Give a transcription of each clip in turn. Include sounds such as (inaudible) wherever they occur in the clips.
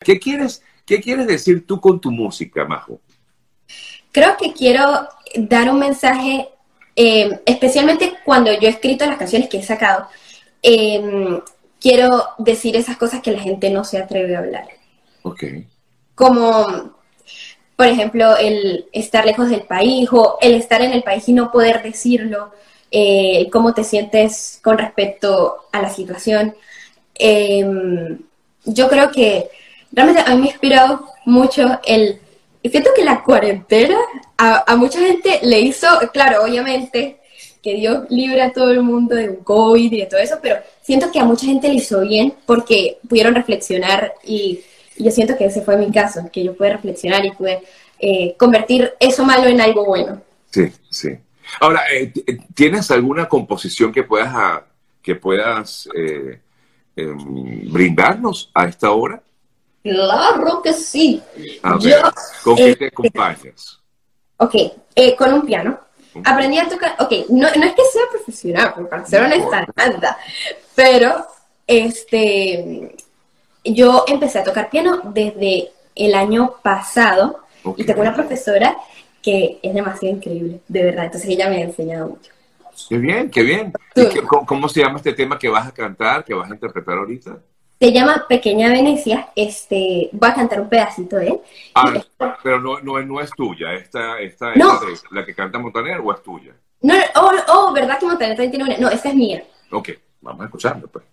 ¿Qué quieres, qué quieres decir tú con tu música, Majo? Creo que quiero dar un mensaje, eh, especialmente cuando yo he escrito las canciones que he sacado, em, quiero decir esas cosas que la gente no se atreve a hablar. Ok. Como, por ejemplo, el estar lejos del país o el estar en el país y no poder decirlo, eh, cómo te sientes con respecto a la situación. Em, yo creo que realmente a mí me ha inspirado mucho el siento que la cuarentena a, mucha gente le hizo, claro, obviamente, que Dios libre a todo el mundo de un COVID y de todo eso, pero siento que a mucha gente le hizo bien porque pudieron reflexionar y, yo siento que ese fue mi caso, que yo pude reflexionar y pude eh, convertir eso malo en algo bueno. Sí, sí. Ahora, eh, eh, ¿tienes alguna composición que puedas, ah, que puedas em, brindarnos a esta hora? Claro que sí. ¿Con qué te acompañas? Ok, eh, con un piano. Aprendí a tocar, ok, no, no es que sea profesional, para ser honesta, nada, pero este, yo empecé a tocar piano desde el año pasado y tengo una profesora que es demasiado increíble, de verdad, entonces ella me ha enseñado mucho. Qué bien, qué bien. ¿Cómo se llama este tema que vas a cantar, que vas a interpretar ahorita? Se llama Pequeña Venecia. Este, voy a cantar un pedacito de él. Ah, pero no, no, no, es tuya. Esta, esta es la, que canta Montaner o es tuya. No, oh, oh, ¿verdad que Montaner también tiene una? No, esta es mía. Ok, vamos a escucharlo, pues.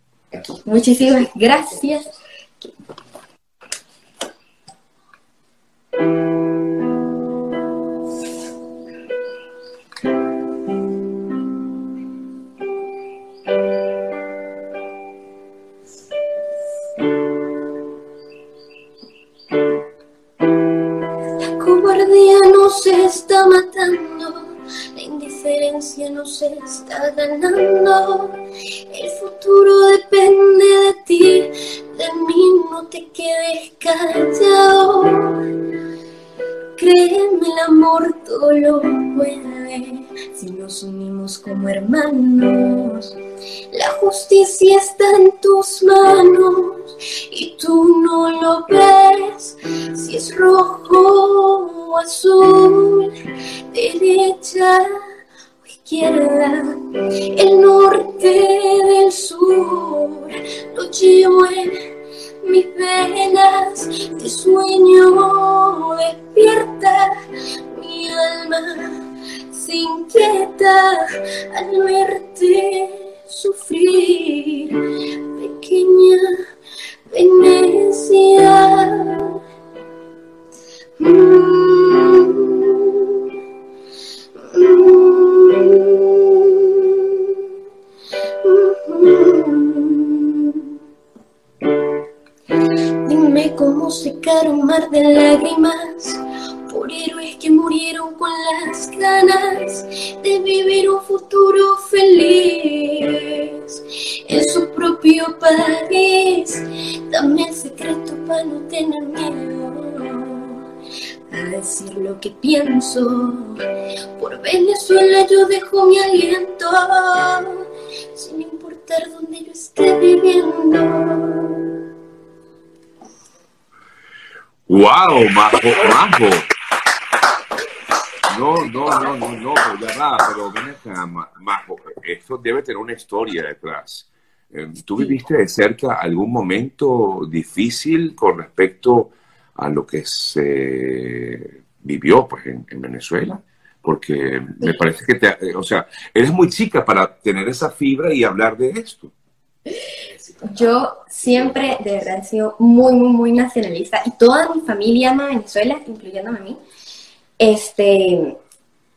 Muchísimas gracias. Nos está ganando. El futuro depende de ti, de mí no te quedes callado. Créeme, el amor todo lo puede si nos unimos como hermanos. La justicia está en tus manos y tú no lo ves. Si es rojo o azul, derecha el norte del sur, lo llevo en mis venas, de sueño despierta. Mi alma se inquieta al verte sufrir, pequeña Venecia. Dime cómo secar un mar de lágrimas por héroes que murieron con las ganas de vivir un futuro feliz en su propio país. Dame el secreto para no tener miedo a decir lo que pienso. Por Venezuela yo dejo mi aliento, sin importar dónde yo esté viviendo. ¡Wow! Majo, Majo. No, no, no, no, no, pero ya va, pero ven acá, Majo, esto debe tener una historia detrás. Em, ¿Tú viviste de cerca algún momento difícil con respecto a lo que se vivió pues, en, Venezuela? Porque me parece que, te, o sea, eres muy chica para tener esa fibra y hablar de esto. Yo siempre, de verdad, he sido muy, muy, muy nacionalista y toda mi familia ama Venezuela, incluyéndome a mí este,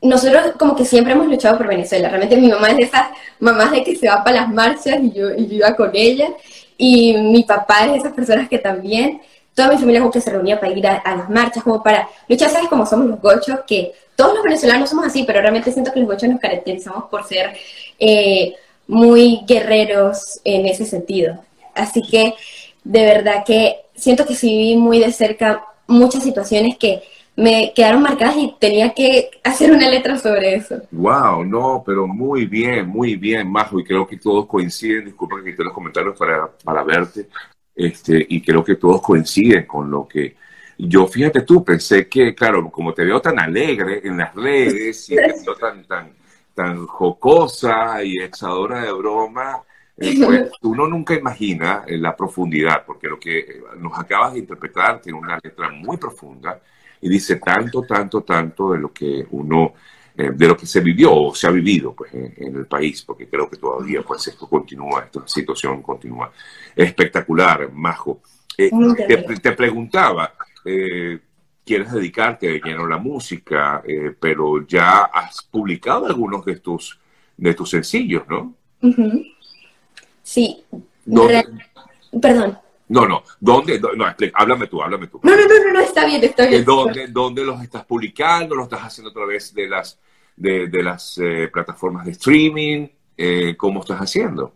nosotros como que siempre hemos luchado por Venezuela. Realmente mi mamá es de esas mamás de que se va para las marchas y yo, y iba con ella. Y mi papá es de esas personas que también, toda mi familia como que se reunía para ir a, las marchas, como para luchar, ¿sabes? Como somos los gochos, que todos los venezolanos somos así, pero realmente siento que los gochos nos caracterizamos por ser eh, muy guerreros en ese sentido. Así que de verdad que siento que sí viví muy de cerca muchas situaciones que me quedaron marcadas y tenía que hacer una letra sobre eso. Wow, no, pero muy bien, muy bien, Majo, y creo que todos coinciden, disculpa que quité los comentarios para, para verte. Este, y creo que todos coinciden con lo que yo, fíjate tú, pensé que, claro, como te veo tan alegre en las redes y te veo tan, tan, tan jocosa y echadora de broma, eh, pues uno nunca imagina la profundidad, porque lo que nos acabas de interpretar tiene una letra muy profunda y dice tanto, tanto, tanto de lo que uno, eh, de lo que se vivió o se ha vivido pues, en, el país, porque creo que todavía pues esto continúa, esta situación continúa. Espectacular, Majo. Eh, te, te, preguntaba, eh, quieres dedicarte de lleno a la música, pero ya has publicado algunos de tus, de tus sencillos, ¿no? Sí. Perdón. No, no, ¿dónde? No, háblame tú, háblame tú. No, no, no, no, está bien, está bien. ¿Dónde, ¿Dónde los estás publicando? ¿Los estás haciendo a través de las, de, de las eh, plataformas de streaming? ¿Cómo estás haciendo?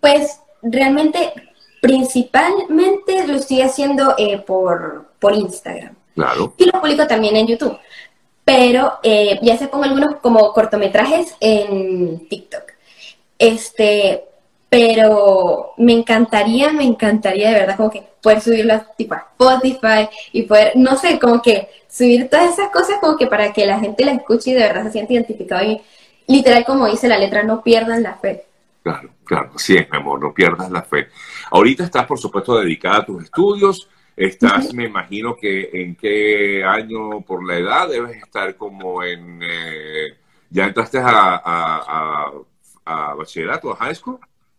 Pues realmente Principalmente lo estoy haciendo eh, por, por Instagram. Claro. Y lo publico también en YouTube. Pero eh, ya se pongo algunos como cortometrajes en TikTok. Este, pero me encantaría, me encantaría de verdad como que poder subirlo tipo a Spotify y poder, no sé, como que subir todas esas cosas como que para que la gente la escuche y de verdad se sienta identificado y literal como dice la letra, no pierdan la fe. Claro, claro, sí es, mi amor, no pierdas la fe. Ahorita estás, por supuesto, dedicada a tus estudios. Estás, me imagino que en qué año por la edad debes estar como en... Eh, ¿Ya entraste a, a, bachillerato, a high school?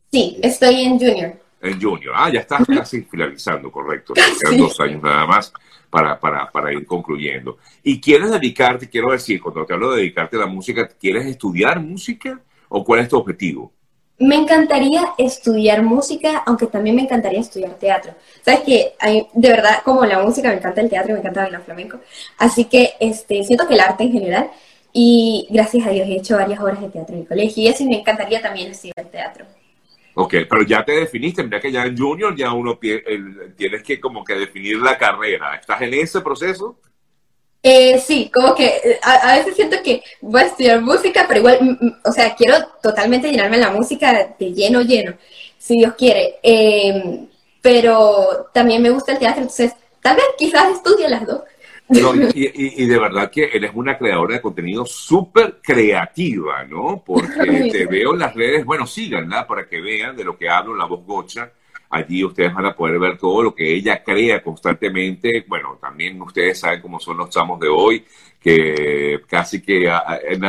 Sí, estoy en junior. En junior. Ah, ya estás casi finalizando, correcto. Quedan dos años nada más para, para, para ir concluyendo. ¿Y quieres dedicarte, quiero decir, cuando te hablo de dedicarte a la música, ¿quieres estudiar música o cuál es tu objetivo? Me encantaría estudiar música, aunque también me encantaría estudiar teatro. Sabes que de verdad, como la música, me encanta el teatro, me encanta bailar flamenco. Así que este, siento que el arte en general, y gracias a Dios he hecho varias horas de teatro en el colegio, y eso me encantaría también estudiar teatro. Ok, pero ya te definiste, mira que ya en junior ya uno tienes que como que definir la carrera. ¿Estás en ese proceso? Eh, sí, como que eh, a, veces siento que voy a estudiar música, pero igual, mm, mm, o sea, quiero totalmente llenarme la música de lleno, lleno, si Dios quiere. Em, pero también me gusta el teatro, entonces tal vez quizás estudie las dos. Y, de verdad que eres una creadora de contenido súper creativa, ¿no? Porque (laughs) te veo en las redes, bueno, síganla para que vean de lo que hablo, la voz gocha Allí ustedes van a poder ver todo lo que ella crea constantemente. Bueno, también ustedes saben cómo son los chamos de hoy, que casi que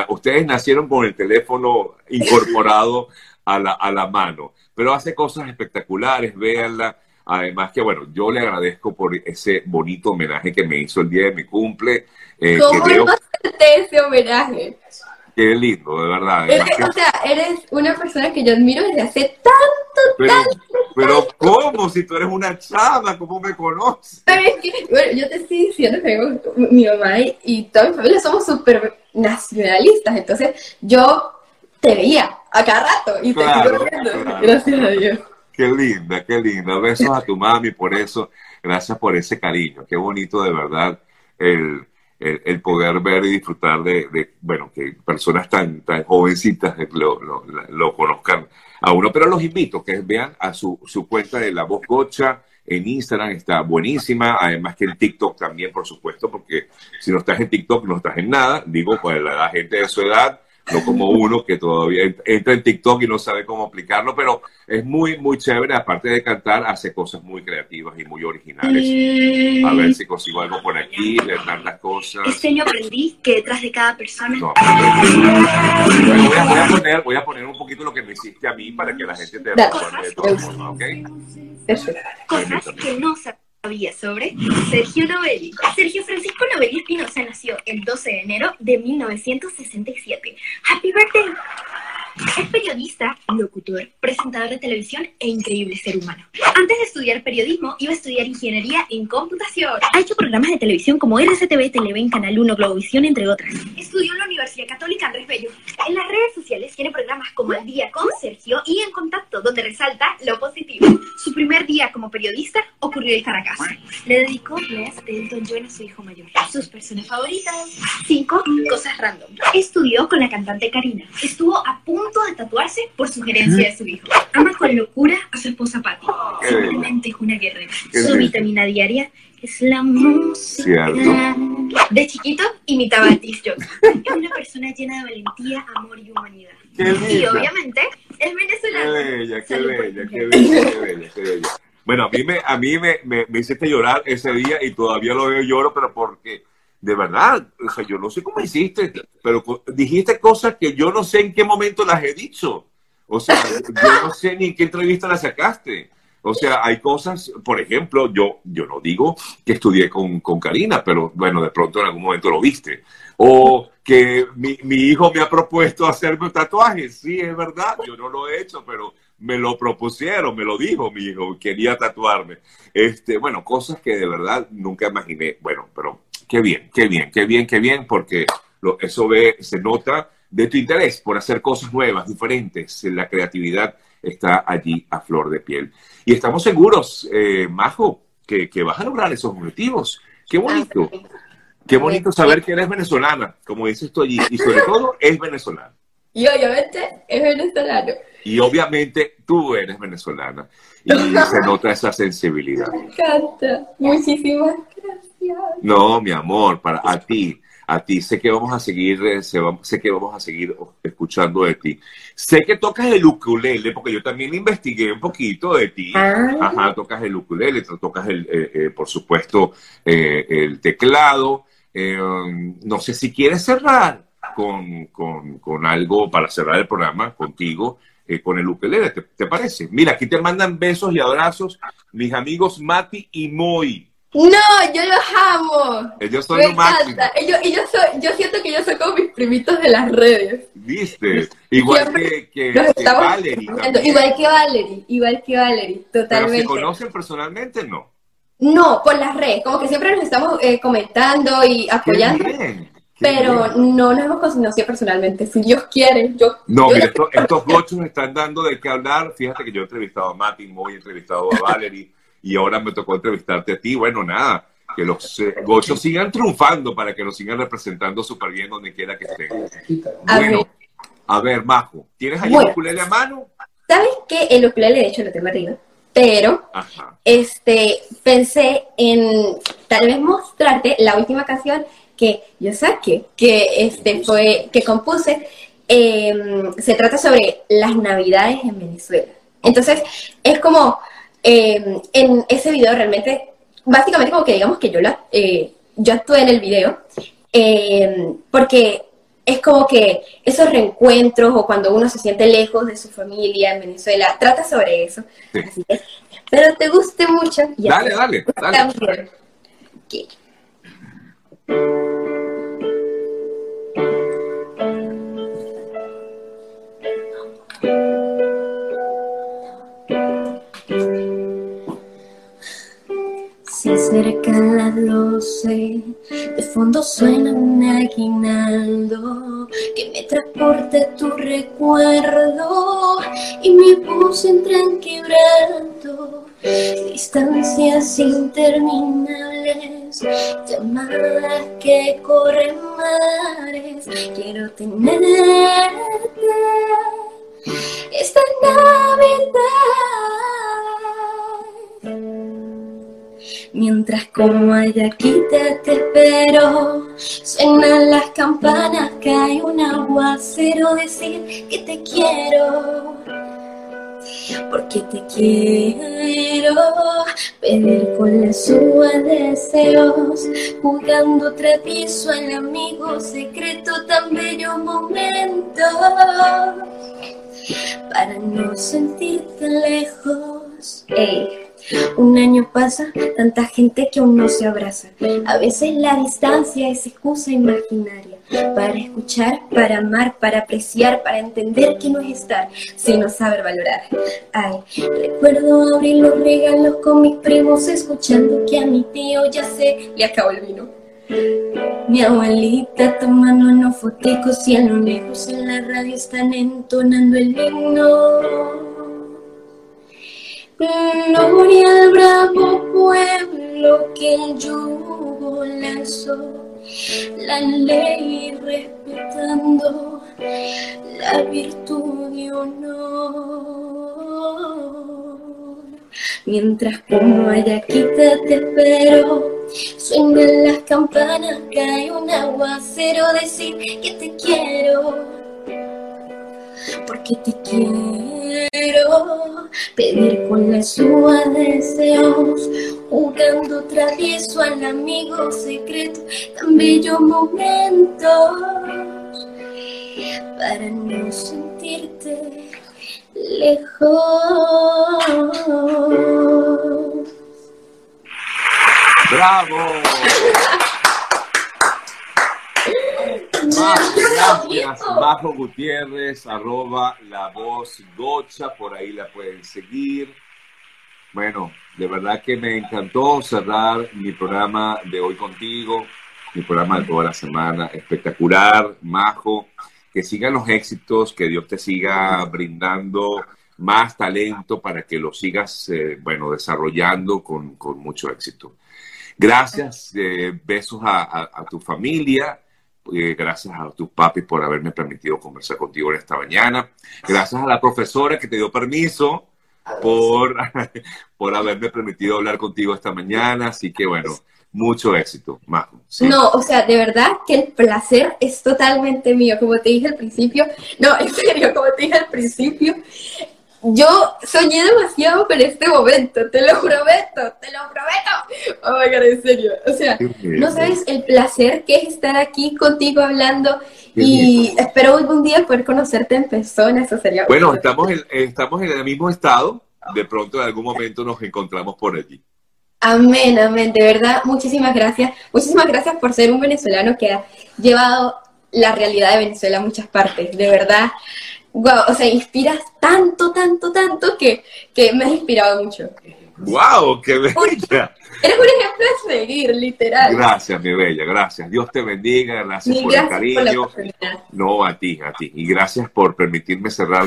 ustedes nacieron con el teléfono incorporado a la, a la mano, pero hace cosas espectaculares, véanla. Además que, bueno, yo le agradezco por ese bonito homenaje que me hizo el día de mi cumple. Eh, ¿Cómo que ese homenaje? Qué lindo, de verdad. o sea, eres una persona que yo admiro desde hace tanto, pero, tanto. Pero ¿cómo? Si tú eres una chava, ¿cómo me conoces? Pero es que, bueno, yo te estoy diciendo que mi mamá y, toda mi familia somos súper nacionalistas, entonces yo te veía a cada rato y te sigo viendo. Gracias a Dios. Qué linda, qué linda. Besos a tu mami por eso. Gracias por ese cariño. Qué bonito de verdad el el, poder ver y disfrutar de, bueno, que personas tan, tan jovencitas lo, lo, conozcan a uno. Pero los invito que vean a su, su cuenta de La Voz Gocha en Instagram, está buenísima. Además que en TikTok también, por supuesto, porque si no estás en TikTok no estás en nada. Digo, pues la gente de su edad no como uno que todavía entra en TikTok y no sabe cómo aplicarlo, pero es muy, muy chévere. Aparte de cantar, hace cosas muy creativas y muy originales. A ver si consigo algo por aquí, leer tantas cosas. Este año aprendí que detrás de cada persona. voy, a, poner, voy a poner un poquito lo que me hiciste a mí para que la gente te recuerde de todas formas, ¿ok? Cosas que no sabía sobre Sergio Novelli. Sergio Francisco Novelli Espinosa nació el 12 de enero de 1967. ¡Happy birthday! Es periodista, locutor, presentador de televisión e increíble ser humano. Antes de estudiar periodismo, iba a estudiar ingeniería en computación. Ha hecho programas de televisión como RCTV, Televen, Canal 1, Globovisión, entre otras. Estudió en la Universidad Católica Andrés Bello. En las redes sociales tiene programas como El Día con Sergio y En Contacto, donde resalta lo positivo. Primer día como periodista ocurrió en Caracas. Le dedicó Leas de Elton John a su hijo mayor. Sus personas favoritas. 5. Cosas random. Estudió con la cantante Karina. Estuvo a punto de tatuarse por sugerencia de su hijo. Ama con locura a su esposa Patty. Simplemente es una guerrera. Su vitamina diaria es la música. De chiquito imitaba a Tis Es una persona llena de valentía, amor y humanidad. y obviamente es venezolano. Qué bella, qué bella, qué bella, qué bella, qué bella. Bueno, a mí, me, a mí me, me, me, hiciste llorar ese día y todavía lo veo lloro, pero porque, de verdad, o sea, yo no sé cómo hiciste, pero dijiste cosas que yo no sé en qué momento las he dicho. O sea, yo no sé ni en qué entrevista las sacaste. O sea, hay cosas, por ejemplo, yo, yo no digo que estudié con, con Karina, pero bueno, de pronto en algún momento lo viste. O que mi, mi, hijo me ha propuesto hacerme un tatuaje. Sí, es verdad, yo no lo he hecho, pero me lo propusieron, me lo dijo mi hijo, quería tatuarme. Este, bueno, cosas que de verdad nunca imaginé. Bueno, pero qué bien, qué bien, qué bien, qué bien, porque lo, eso ve, se nota de tu interés por hacer cosas nuevas, diferentes, la creatividad está allí a flor de piel. Y estamos seguros, eh, Majo, que, vas a lograr esos objetivos. Qué bonito. Qué bonito saber que eres venezolana, como dices tú allí, y sobre todo es venezolana. Y obviamente es venezolano. Y obviamente tú eres venezolana. Y (laughs) se nota esa sensibilidad. Me encanta. Muchísimas gracias. No, mi amor, para a ti a ti. Sé que vamos a seguir, eh, sé que vamos a seguir escuchando de ti. Sé que tocas el ukulele, porque yo también investigué un poquito de ti. Ah. Ajá, tocas el ukulele, tocas, el, eh, eh, por supuesto, el teclado. no sé si quieres cerrar con, con, algo para cerrar el programa contigo. con el ukulele, ¿te, ¿te, parece? Mira, aquí te mandan besos y abrazos mis amigos Mati y Moy. No, yo los amo. Ellos son lo máximo. yo, soy, yo siento que yo soy como mis primitos de las redes. ¿Viste? Igual que, que, Valerie. Igual que Valerie, igual que Valerie, totalmente. ¿Pero se conocen personalmente? No. No, por las redes. Como que siempre nos estamos eh, comentando y apoyando. pero no nos hemos conocido personalmente. Si Dios quiere, yo. No, mira, estos gochos están dando de qué hablar. Fíjate que yo he entrevistado a Mati, muy he entrevistado a Valerie y ahora me tocó entrevistarte a ti. Bueno, nada, que los eh, gochos sigan triunfando para que nos sigan representando súper bien donde quiera que estén. Bueno, a ver, Majo, ¿tienes ahí el ukulele a mano? ¿Sabes qué? El ukulele, de hecho, lo tengo arriba. Pero, este, pensé en tal vez mostrarte la última canción que yo saqué, que este fue, que compuse. Em, se trata sobre las navidades en Venezuela. Entonces, es como Em, en ese video realmente, básicamente como que digamos que yo, la, eh, yo actué en el video, em, porque es como que esos reencuentros o cuando uno se siente lejos de su familia en Venezuela, trata sobre eso. Así que espero te guste mucho. dale, dale, dale. Se acercan las doce, de fondo suena un aguinaldo que me transporta tu recuerdo y mi voz entra en quebranto. Distancias interminables, llamadas que corren mares, quiero tenerte esta Navidad. Mientras como quítate te espero, suenan las campanas, cae un aguacero, decir que te quiero. Porque te quiero pedir con las uvas deseos, jugando piso al amigo secreto, tan bello momento para no sentirte lejos. Un año pasa, tanta gente que aún no se abraza. A veces la distancia es excusa imaginaria para escuchar, para amar, para apreciar, para entender que no es estar, sino saber valorar. Ay, recuerdo abrir los regalos con mis primos, escuchando que a mi tío ya se le acabó el vino. Mi abuelita tomando unos foticos y a lo lejos en la radio están entonando el himno. Gloria al bravo pueblo que el yugo lanzó. La ley respetando la virtud y honor. Mientras como quítate te espero, suenan las campanas, cae un aguacero, decir que te quiero porque te quiero pedir con la suba deseos, jugando travieso al amigo secreto, tan bellos momentos para no sentirte lejos. ¡Bravo! (laughs) gracias, Bajo Gutiérrez, arroba la voz gocha, por ahí la pueden seguir. Bueno, de verdad que me encantó cerrar mi programa de hoy contigo, mi programa de toda la semana, espectacular, Majo, que sigan los éxitos, que Dios te siga brindando más talento para que lo sigas, eh, bueno, desarrollando con, mucho éxito. Gracias, eh, besos a tu familia eh, gracias a tus papis por haberme permitido conversar contigo en esta mañana. Gracias a la profesora que te dio permiso por, (laughs) por haberme permitido hablar contigo esta mañana. Así que bueno, mucho éxito, Majo. No, o sea, de verdad que el placer es totalmente mío, como te dije al principio. No, (laughs) en serio, como te dije al principio, yo soñé demasiado con este momento, te lo prometo, te lo prometo. Oh my God, en serio. O sea, no sabes el placer que es estar aquí contigo hablando y espero algún día poder conocerte en persona, eso sería Bueno, estamos en, estamos en el mismo estado, de pronto en algún momento nos encontramos por allí. Amén, amén, de verdad, muchísimas gracias. Muchísimas gracias por ser un venezolano que ha llevado la realidad de Venezuela a muchas partes, de verdad wow, o sea, inspiras tanto, tanto, tanto que, que me has inspirado mucho. ¡Wow! ¡Qué bella! Eres un ejemplo de seguir, literal. Gracias, mi bella, gracias. Dios te bendiga, gracias por el cariño. no, a ti, a ti. Y gracias por permitirme cerrar